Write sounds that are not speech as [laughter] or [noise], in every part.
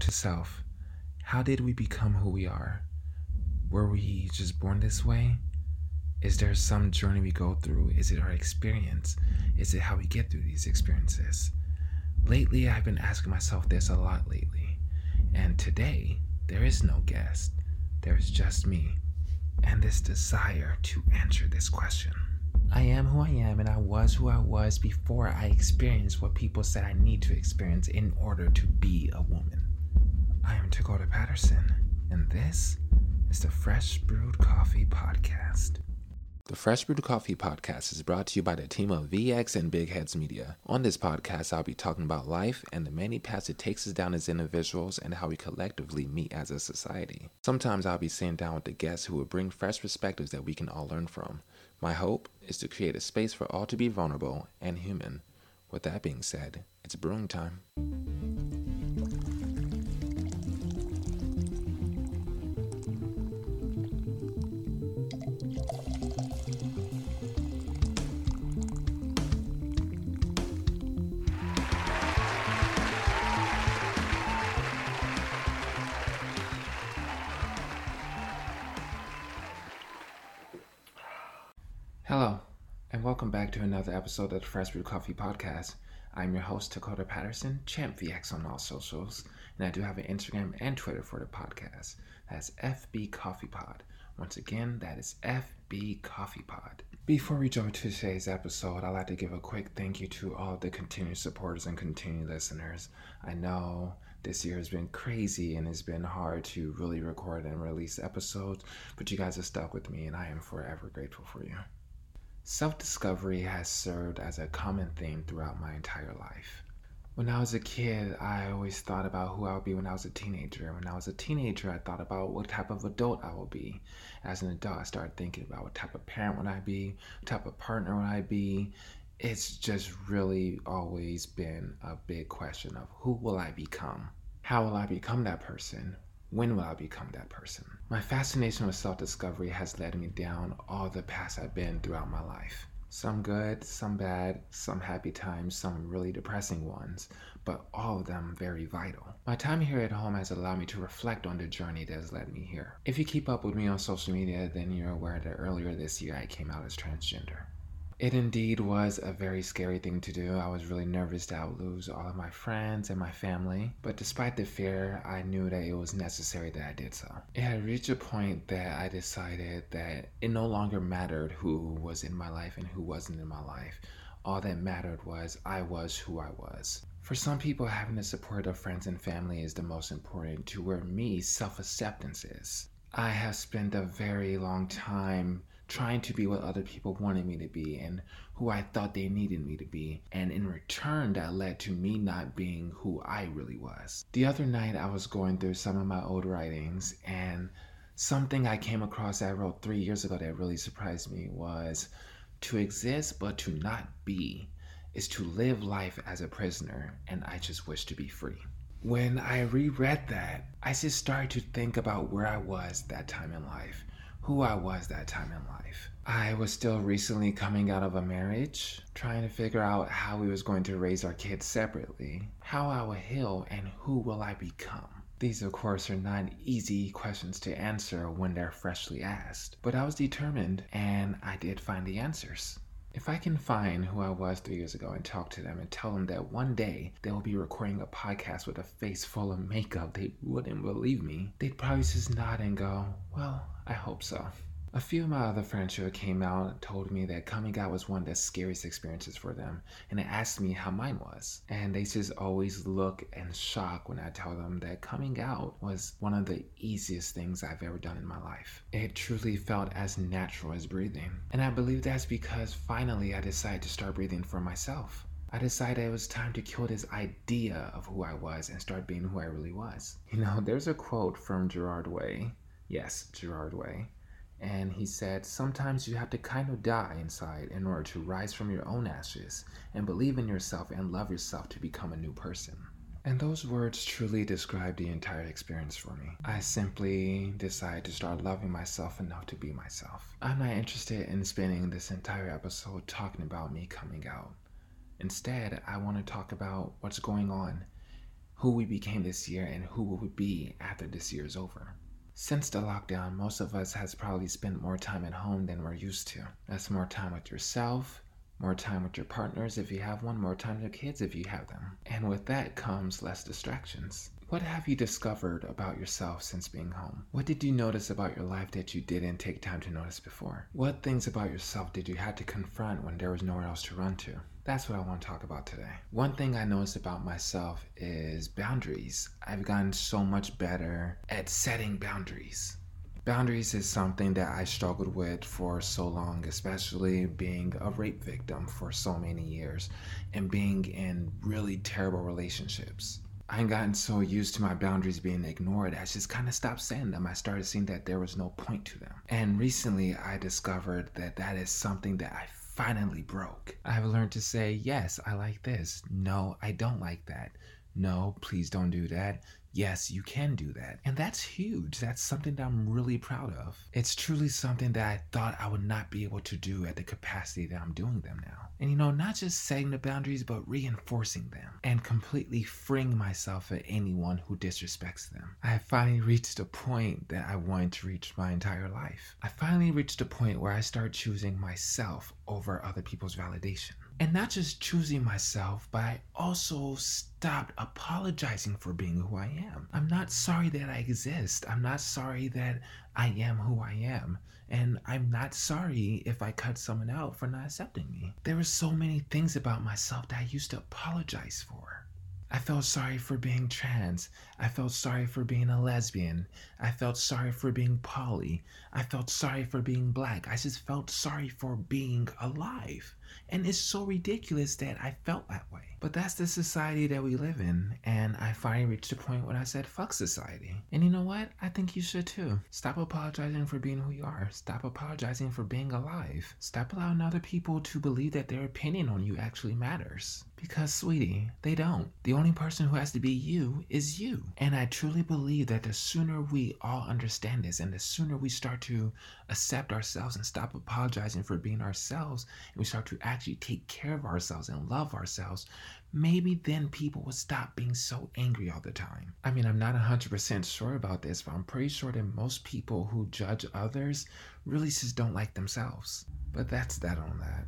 To self How did we become who we are? Were we just born this way? Is there some journey we go through? Is it our experience? Is it how we get through these experiences? Lately, I've been asking myself this a lot lately. And today, there is no guest, there's just me and this desire to answer this question. I am who I am, and I was who I was before I experienced what people said I need to experience in order to be a woman. I am Dakota Patterson, and this is the Fresh Brewed Coffee Podcast. The Fresh Brewed Coffee podcast is brought to you by the team of VX and Big Heads Media. On this podcast, I'll be talking about life and the many paths it takes us down as individuals and how we collectively meet as a society. Sometimes I'll be sitting down with the guests who will bring fresh perspectives that we can all learn from. My hope is to create a space for all to be vulnerable and human. With that being said, it's brewing time. Welcome back to another episode of the Fresh Brew Coffee Podcast. I'm your host, Dakota Patterson, Champ VX on all socials, and I do have an Instagram and Twitter for the podcast. That's FB Coffee Pod. Once again, that is FB Coffee Pod. Before we jump into today's episode, I'd like to give a quick thank you to all the continued supporters and continued listeners. I know this year has been crazy and it's been hard to really record and release episodes, but you guys have stuck with me, and I am forever grateful for you. Self discovery has served as a common theme throughout my entire life. When I was a kid, I always thought about who I would be when I was a teenager. When I was a teenager, I thought about what type of adult I would be. As an adult, I started thinking about what type of parent would I be, what type of partner would I be. It's just really always been a big question of who will I become? How will I become that person? When will I become that person? My fascination with self discovery has led me down all the paths I've been throughout my life. Some good, some bad, some happy times, some really depressing ones, but all of them very vital. My time here at home has allowed me to reflect on the journey that has led me here. If you keep up with me on social media, then you're aware that earlier this year I came out as transgender. It indeed was a very scary thing to do. I was really nervous that I would lose all of my friends and my family, but despite the fear, I knew that it was necessary that I did so. It had reached a point that I decided that it no longer mattered who was in my life and who wasn't in my life. All that mattered was I was who I was. For some people, having the support of friends and family is the most important to where me, self acceptance is. I have spent a very long time trying to be what other people wanted me to be and who I thought they needed me to be. And in return, that led to me not being who I really was. The other night, I was going through some of my old writings, and something I came across that I wrote three years ago that really surprised me was to exist but to not be is to live life as a prisoner, and I just wish to be free. When I reread that, I just started to think about where I was that time in life who I was that time in life. I was still recently coming out of a marriage, trying to figure out how we was going to raise our kids separately, how I will heal, and who will I become. These, of course, are not easy questions to answer when they're freshly asked, but I was determined and I did find the answers. If I can find who I was three years ago and talk to them and tell them that one day they will be recording a podcast with a face full of makeup, they wouldn't believe me. They'd probably just nod and go, Well, I hope so. A few of my other friends who came out told me that coming out was one of the scariest experiences for them, and they asked me how mine was. And they just always look in shock when I tell them that coming out was one of the easiest things I've ever done in my life. It truly felt as natural as breathing. And I believe that's because finally I decided to start breathing for myself. I decided it was time to kill this idea of who I was and start being who I really was. You know, there's a quote from Gerard Way Yes, Gerard Way. And he said, Sometimes you have to kind of die inside in order to rise from your own ashes and believe in yourself and love yourself to become a new person. And those words truly describe the entire experience for me. I simply decided to start loving myself enough to be myself. I'm not interested in spending this entire episode talking about me coming out. Instead, I want to talk about what's going on who we became this year and who we would be after this year is over. Since the lockdown, most of us has probably spent more time at home than we're used to. That's more time with yourself, more time with your partners if you have one, more time with your kids if you have them. And with that comes less distractions. What have you discovered about yourself since being home? What did you notice about your life that you didn't take time to notice before? What things about yourself did you have to confront when there was nowhere else to run to? That's what I want to talk about today. One thing I noticed about myself is boundaries. I've gotten so much better at setting boundaries. Boundaries is something that I struggled with for so long, especially being a rape victim for so many years and being in really terrible relationships. I had gotten so used to my boundaries being ignored, I just kind of stopped saying them. I started seeing that there was no point to them. And recently, I discovered that that is something that I finally broke. I've learned to say, yes, I like this. No, I don't like that. No, please don't do that yes, you can do that. And that's huge. That's something that I'm really proud of. It's truly something that I thought I would not be able to do at the capacity that I'm doing them now. And you know, not just setting the boundaries, but reinforcing them and completely freeing myself at anyone who disrespects them. I have finally reached a point that I wanted to reach my entire life. I finally reached a point where I start choosing myself over other people's validation. And not just choosing myself, but I also stopped apologizing for being who I am. I'm not sorry that I exist. I'm not sorry that I am who I am. And I'm not sorry if I cut someone out for not accepting me. There were so many things about myself that I used to apologize for. I felt sorry for being trans. I felt sorry for being a lesbian. I felt sorry for being poly. I felt sorry for being black. I just felt sorry for being alive. And it's so ridiculous that I felt that way. But that's the society that we live in. And I finally reached a point when I said, fuck society. And you know what? I think you should too. Stop apologizing for being who you are. Stop apologizing for being alive. Stop allowing other people to believe that their opinion on you actually matters. Because, sweetie, they don't. The only person who has to be you is you. And I truly believe that the sooner we all understand this and the sooner we start to accept ourselves and stop apologizing for being ourselves and we start to actually take care of ourselves and love ourselves, maybe then people will stop being so angry all the time. I mean, I'm not 100% sure about this, but I'm pretty sure that most people who judge others really just don't like themselves. But that's that on that.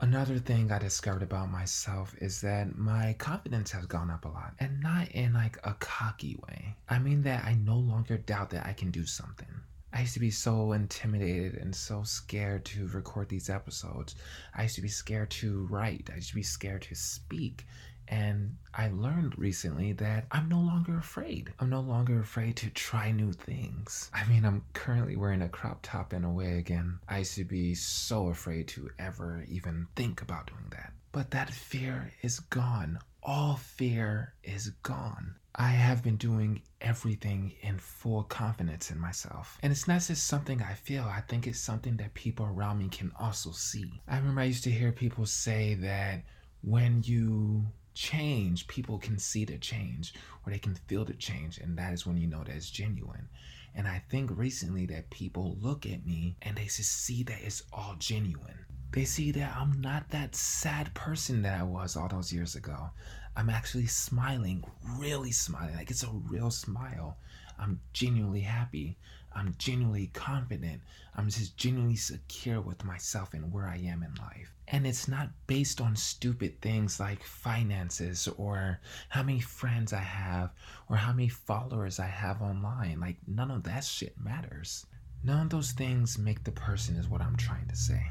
Another thing I discovered about myself is that my confidence has gone up a lot and not in like a cocky way. I mean that I no longer doubt that I can do something. I used to be so intimidated and so scared to record these episodes. I used to be scared to write. I used to be scared to speak. And I learned recently that I'm no longer afraid. I'm no longer afraid to try new things. I mean, I'm currently wearing a crop top and a wig, again. I used to be so afraid to ever even think about doing that. But that fear is gone. All fear is gone. I have been doing everything in full confidence in myself. And it's not just something I feel, I think it's something that people around me can also see. I remember I used to hear people say that when you change, people can see the change or they can feel the change, and that is when you know that it's genuine. And I think recently that people look at me and they just see that it's all genuine. They see that I'm not that sad person that I was all those years ago. I'm actually smiling, really smiling, like it's a real smile. I'm genuinely happy. I'm genuinely confident. I'm just genuinely secure with myself and where I am in life. And it's not based on stupid things like finances or how many friends I have or how many followers I have online. Like, none of that shit matters. None of those things make the person, is what I'm trying to say.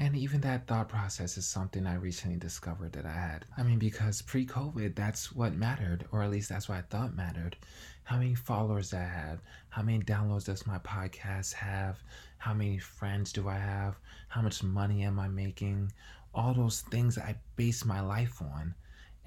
And even that thought process is something I recently discovered that I had. I mean, because pre COVID, that's what mattered, or at least that's what I thought mattered how many followers I have, how many downloads does my podcast have, how many friends do I have, how much money am I making, all those things I base my life on.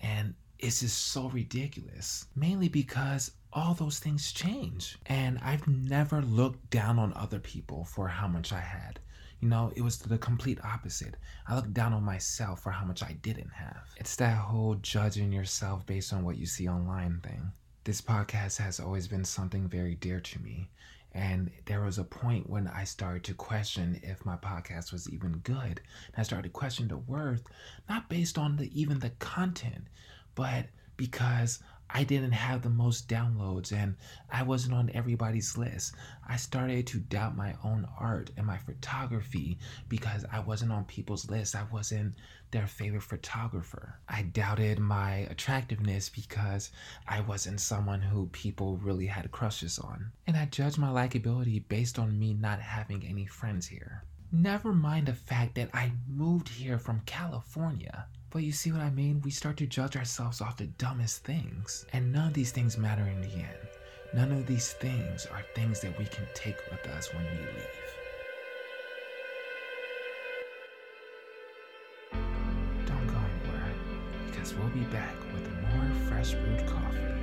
And it's just so ridiculous. Mainly because all those things change. And I've never looked down on other people for how much I had. You know, it was the complete opposite. I looked down on myself for how much I didn't have. It's that whole judging yourself based on what you see online thing. This podcast has always been something very dear to me. And there was a point when I started to question if my podcast was even good. And I started to question the worth, not based on the even the content, but because I didn't have the most downloads and I wasn't on everybody's list. I started to doubt my own art and my photography because I wasn't on people's list. I wasn't their favorite photographer. I doubted my attractiveness because I wasn't someone who people really had crushes on. And I judged my likability based on me not having any friends here. Never mind the fact that I moved here from California. But you see what I mean? We start to judge ourselves off the dumbest things. And none of these things matter in the end. None of these things are things that we can take with us when we leave. Don't go anywhere, because we'll be back with more fresh brewed coffee.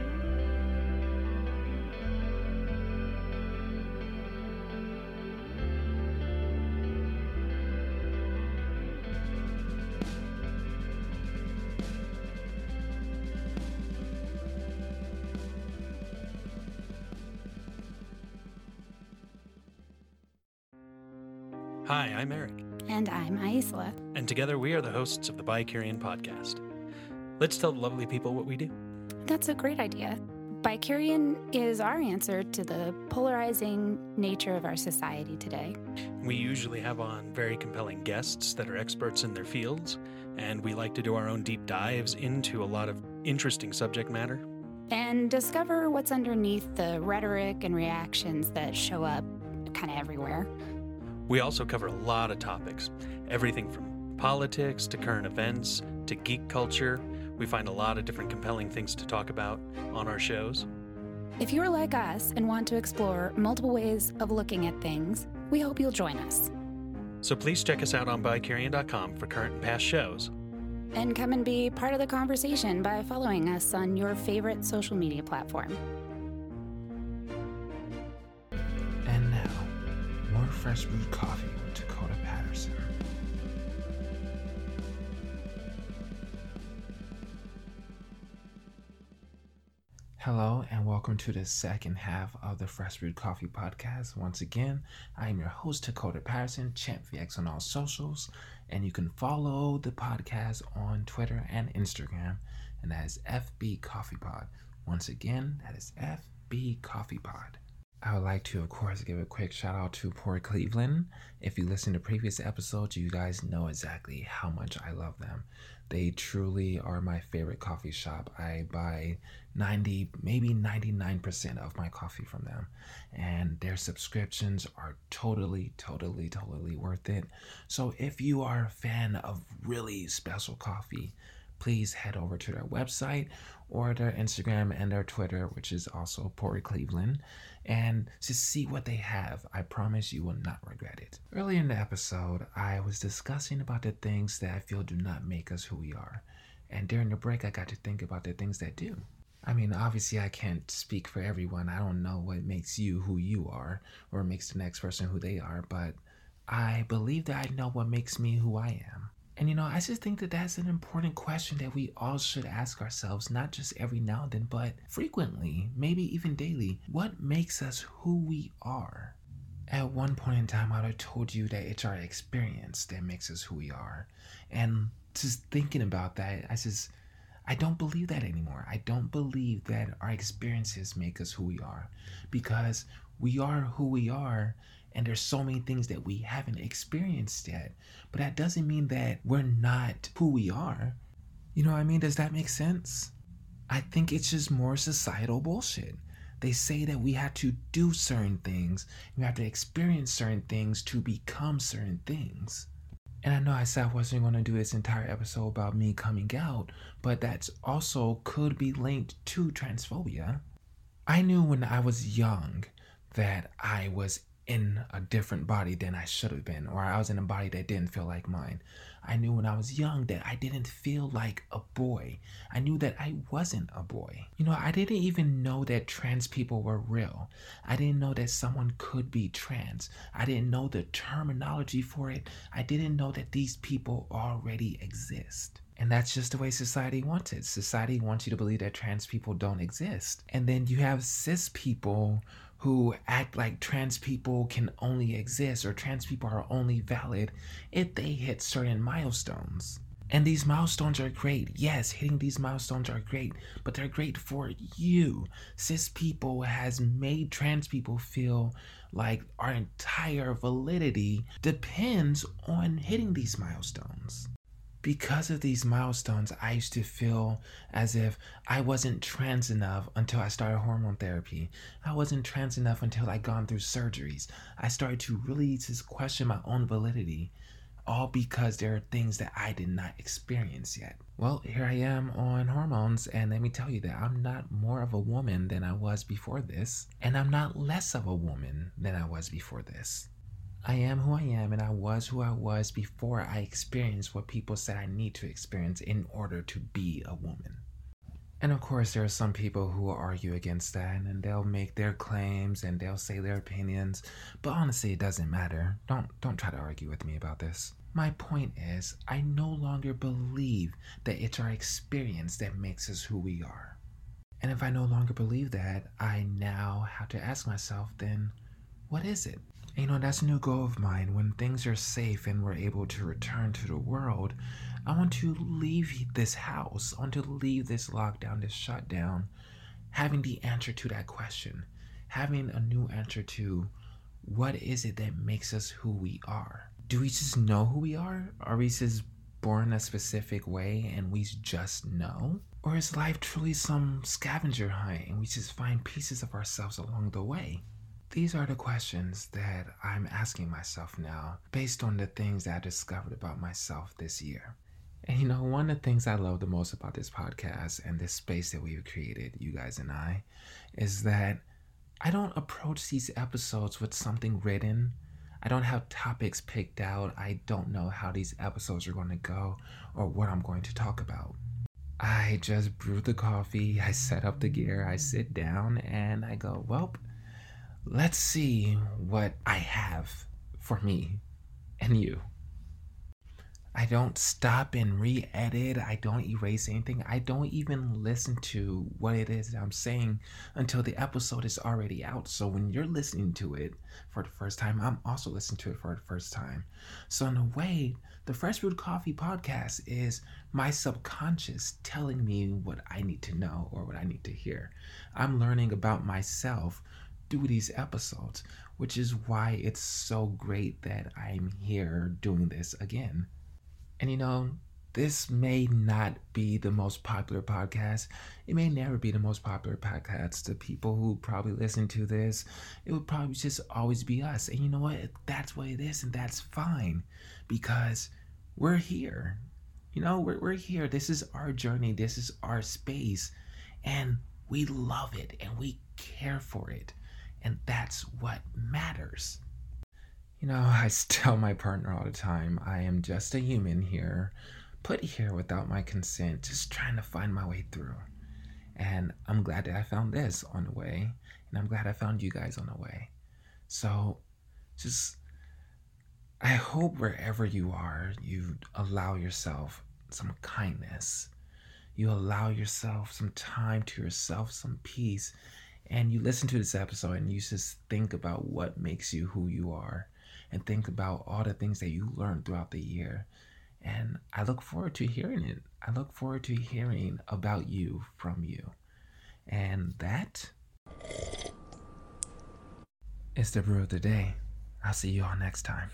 Hi, I'm Eric, And I'm Aisla. and together we are the hosts of the Bicurian podcast. Let's tell the lovely people what we do. That's a great idea. Bicurian is our answer to the polarizing nature of our society today. We usually have on very compelling guests that are experts in their fields, and we like to do our own deep dives into a lot of interesting subject matter. And discover what's underneath the rhetoric and reactions that show up kind of everywhere. We also cover a lot of topics everything from politics to current events to geek culture. We find a lot of different compelling things to talk about on our shows. If you're like us and want to explore multiple ways of looking at things, we hope you'll join us. So please check us out on bicurian.com for current and past shows. And come and be part of the conversation by following us on your favorite social media platform. Fresh brewed coffee with Dakota Patterson. Hello, and welcome to the second half of the Fresh Brewed Coffee Podcast. Once again, I am your host, Dakota Patterson, Champ VX on all socials, and you can follow the podcast on Twitter and Instagram, and that is FB Coffee Pod. Once again, that is FB Coffee Pod. I would like to, of course, give a quick shout out to Pour Cleveland. If you listen to previous episodes, you guys know exactly how much I love them. They truly are my favorite coffee shop. I buy 90, maybe 99% of my coffee from them. And their subscriptions are totally, totally, totally worth it. So if you are a fan of really special coffee, please head over to their website or their Instagram and their Twitter, which is also Pour Cleveland, and to see what they have. I promise you will not regret it. Earlier in the episode, I was discussing about the things that I feel do not make us who we are. And during the break, I got to think about the things that do. I mean, obviously, I can't speak for everyone. I don't know what makes you who you are or makes the next person who they are, but I believe that I know what makes me who I am. And you know, I just think that that's an important question that we all should ask ourselves, not just every now and then, but frequently, maybe even daily. What makes us who we are? At one point in time, I would have told you that it's our experience that makes us who we are. And just thinking about that, I just, I don't believe that anymore. I don't believe that our experiences make us who we are because we are who we are and there's so many things that we haven't experienced yet. But that doesn't mean that we're not who we are. You know what I mean? Does that make sense? I think it's just more societal bullshit. They say that we have to do certain things, we have to experience certain things to become certain things. And I know I said I wasn't going to do this entire episode about me coming out, but that's also could be linked to transphobia. I knew when I was young that I was in a different body than I should have been, or I was in a body that didn't feel like mine. I knew when I was young that I didn't feel like a boy. I knew that I wasn't a boy. You know, I didn't even know that trans people were real. I didn't know that someone could be trans. I didn't know the terminology for it. I didn't know that these people already exist. And that's just the way society wants it. Society wants you to believe that trans people don't exist. And then you have cis people who act like trans people can only exist or trans people are only valid if they hit certain milestones. And these milestones are great. Yes, hitting these milestones are great, but they're great for you. Cis people has made trans people feel like our entire validity depends on hitting these milestones. Because of these milestones, I used to feel as if I wasn't trans enough until I started hormone therapy. I wasn't trans enough until I'd gone through surgeries. I started to really just question my own validity all because there are things that I did not experience yet. Well, here I am on hormones, and let me tell you that I'm not more of a woman than I was before this, and I'm not less of a woman than I was before this. I am who I am, and I was who I was before I experienced what people said I need to experience in order to be a woman. And of course, there are some people who will argue against that and they'll make their claims and they'll say their opinions, but honestly, it doesn't matter. Don't don't try to argue with me about this. My point is, I no longer believe that it's our experience that makes us who we are. And if I no longer believe that, I now have to ask myself then, what is it? You know, that's a new goal of mine. When things are safe and we're able to return to the world, I want to leave this house. I want to leave this lockdown, this shutdown, having the answer to that question, having a new answer to what is it that makes us who we are? Do we just know who we are? Are we just born a specific way and we just know? Or is life truly some scavenger hunt and we just find pieces of ourselves along the way? These are the questions that I'm asking myself now based on the things that I discovered about myself this year. And you know, one of the things I love the most about this podcast and this space that we've created, you guys and I, is that I don't approach these episodes with something written. I don't have topics picked out. I don't know how these episodes are going to go or what I'm going to talk about. I just brew the coffee, [laughs] I set up the gear, I sit down, and I go, well, let's see what I have for me and you. I don't stop and re edit. I don't erase anything. I don't even listen to what it is I'm saying until the episode is already out. So when you're listening to it for the first time, I'm also listening to it for the first time. So, in a way, the Fresh Brewed Coffee podcast is my subconscious telling me what I need to know or what I need to hear. I'm learning about myself through these episodes, which is why it's so great that I'm here doing this again. And you know, this may not be the most popular podcast. It may never be the most popular podcast. The people who probably listen to this, it would probably just always be us. And you know what? That's what it is, and that's fine because we're here. You know, we're, we're here. This is our journey, this is our space, and we love it and we care for it. And that's what matters. You know, [laughs] I tell my partner all the time I am just a human here, put here without my consent, just trying to find my way through. And I'm glad that I found this on the way, and I'm glad I found you guys on the way. So, just, I hope wherever you are, you allow yourself some kindness. You allow yourself some time to yourself, some peace, and you listen to this episode and you just think about what makes you who you are and think about all the things that you learned throughout the year. And I look forward to hearing it. I look forward to hearing about you from you. And that is the brew of the day. I'll see you all next time.